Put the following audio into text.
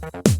Bye.